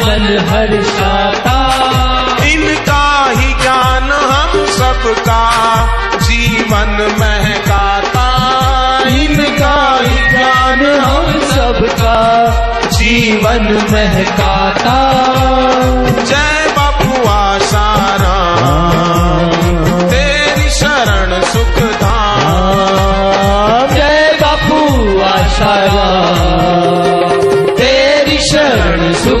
जीवन हर्षाता इनका ही ज्ञान हम सबका जीवन महकाता। इनका ही ज्ञान हम सबका जीवन महकाता। जय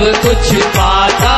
कुछ पाता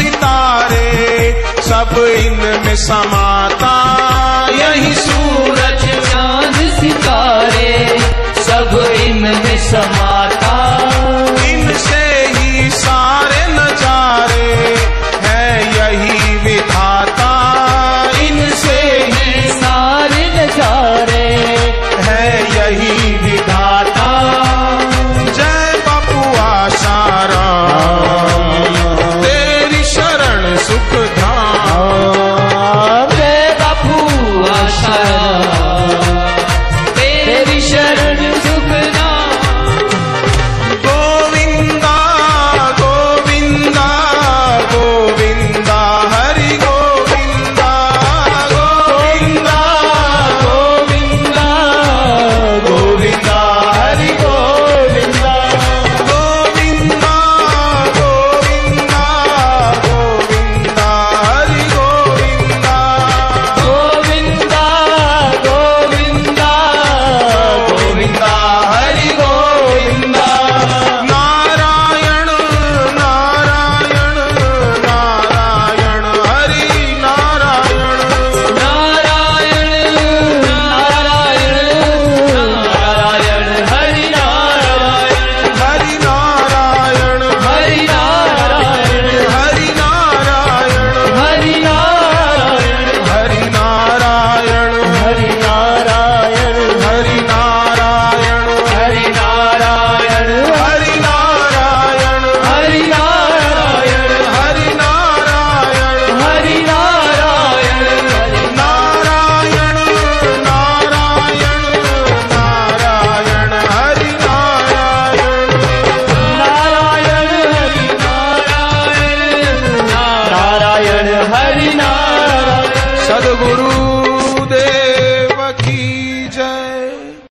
सितारे सब इनमें समाता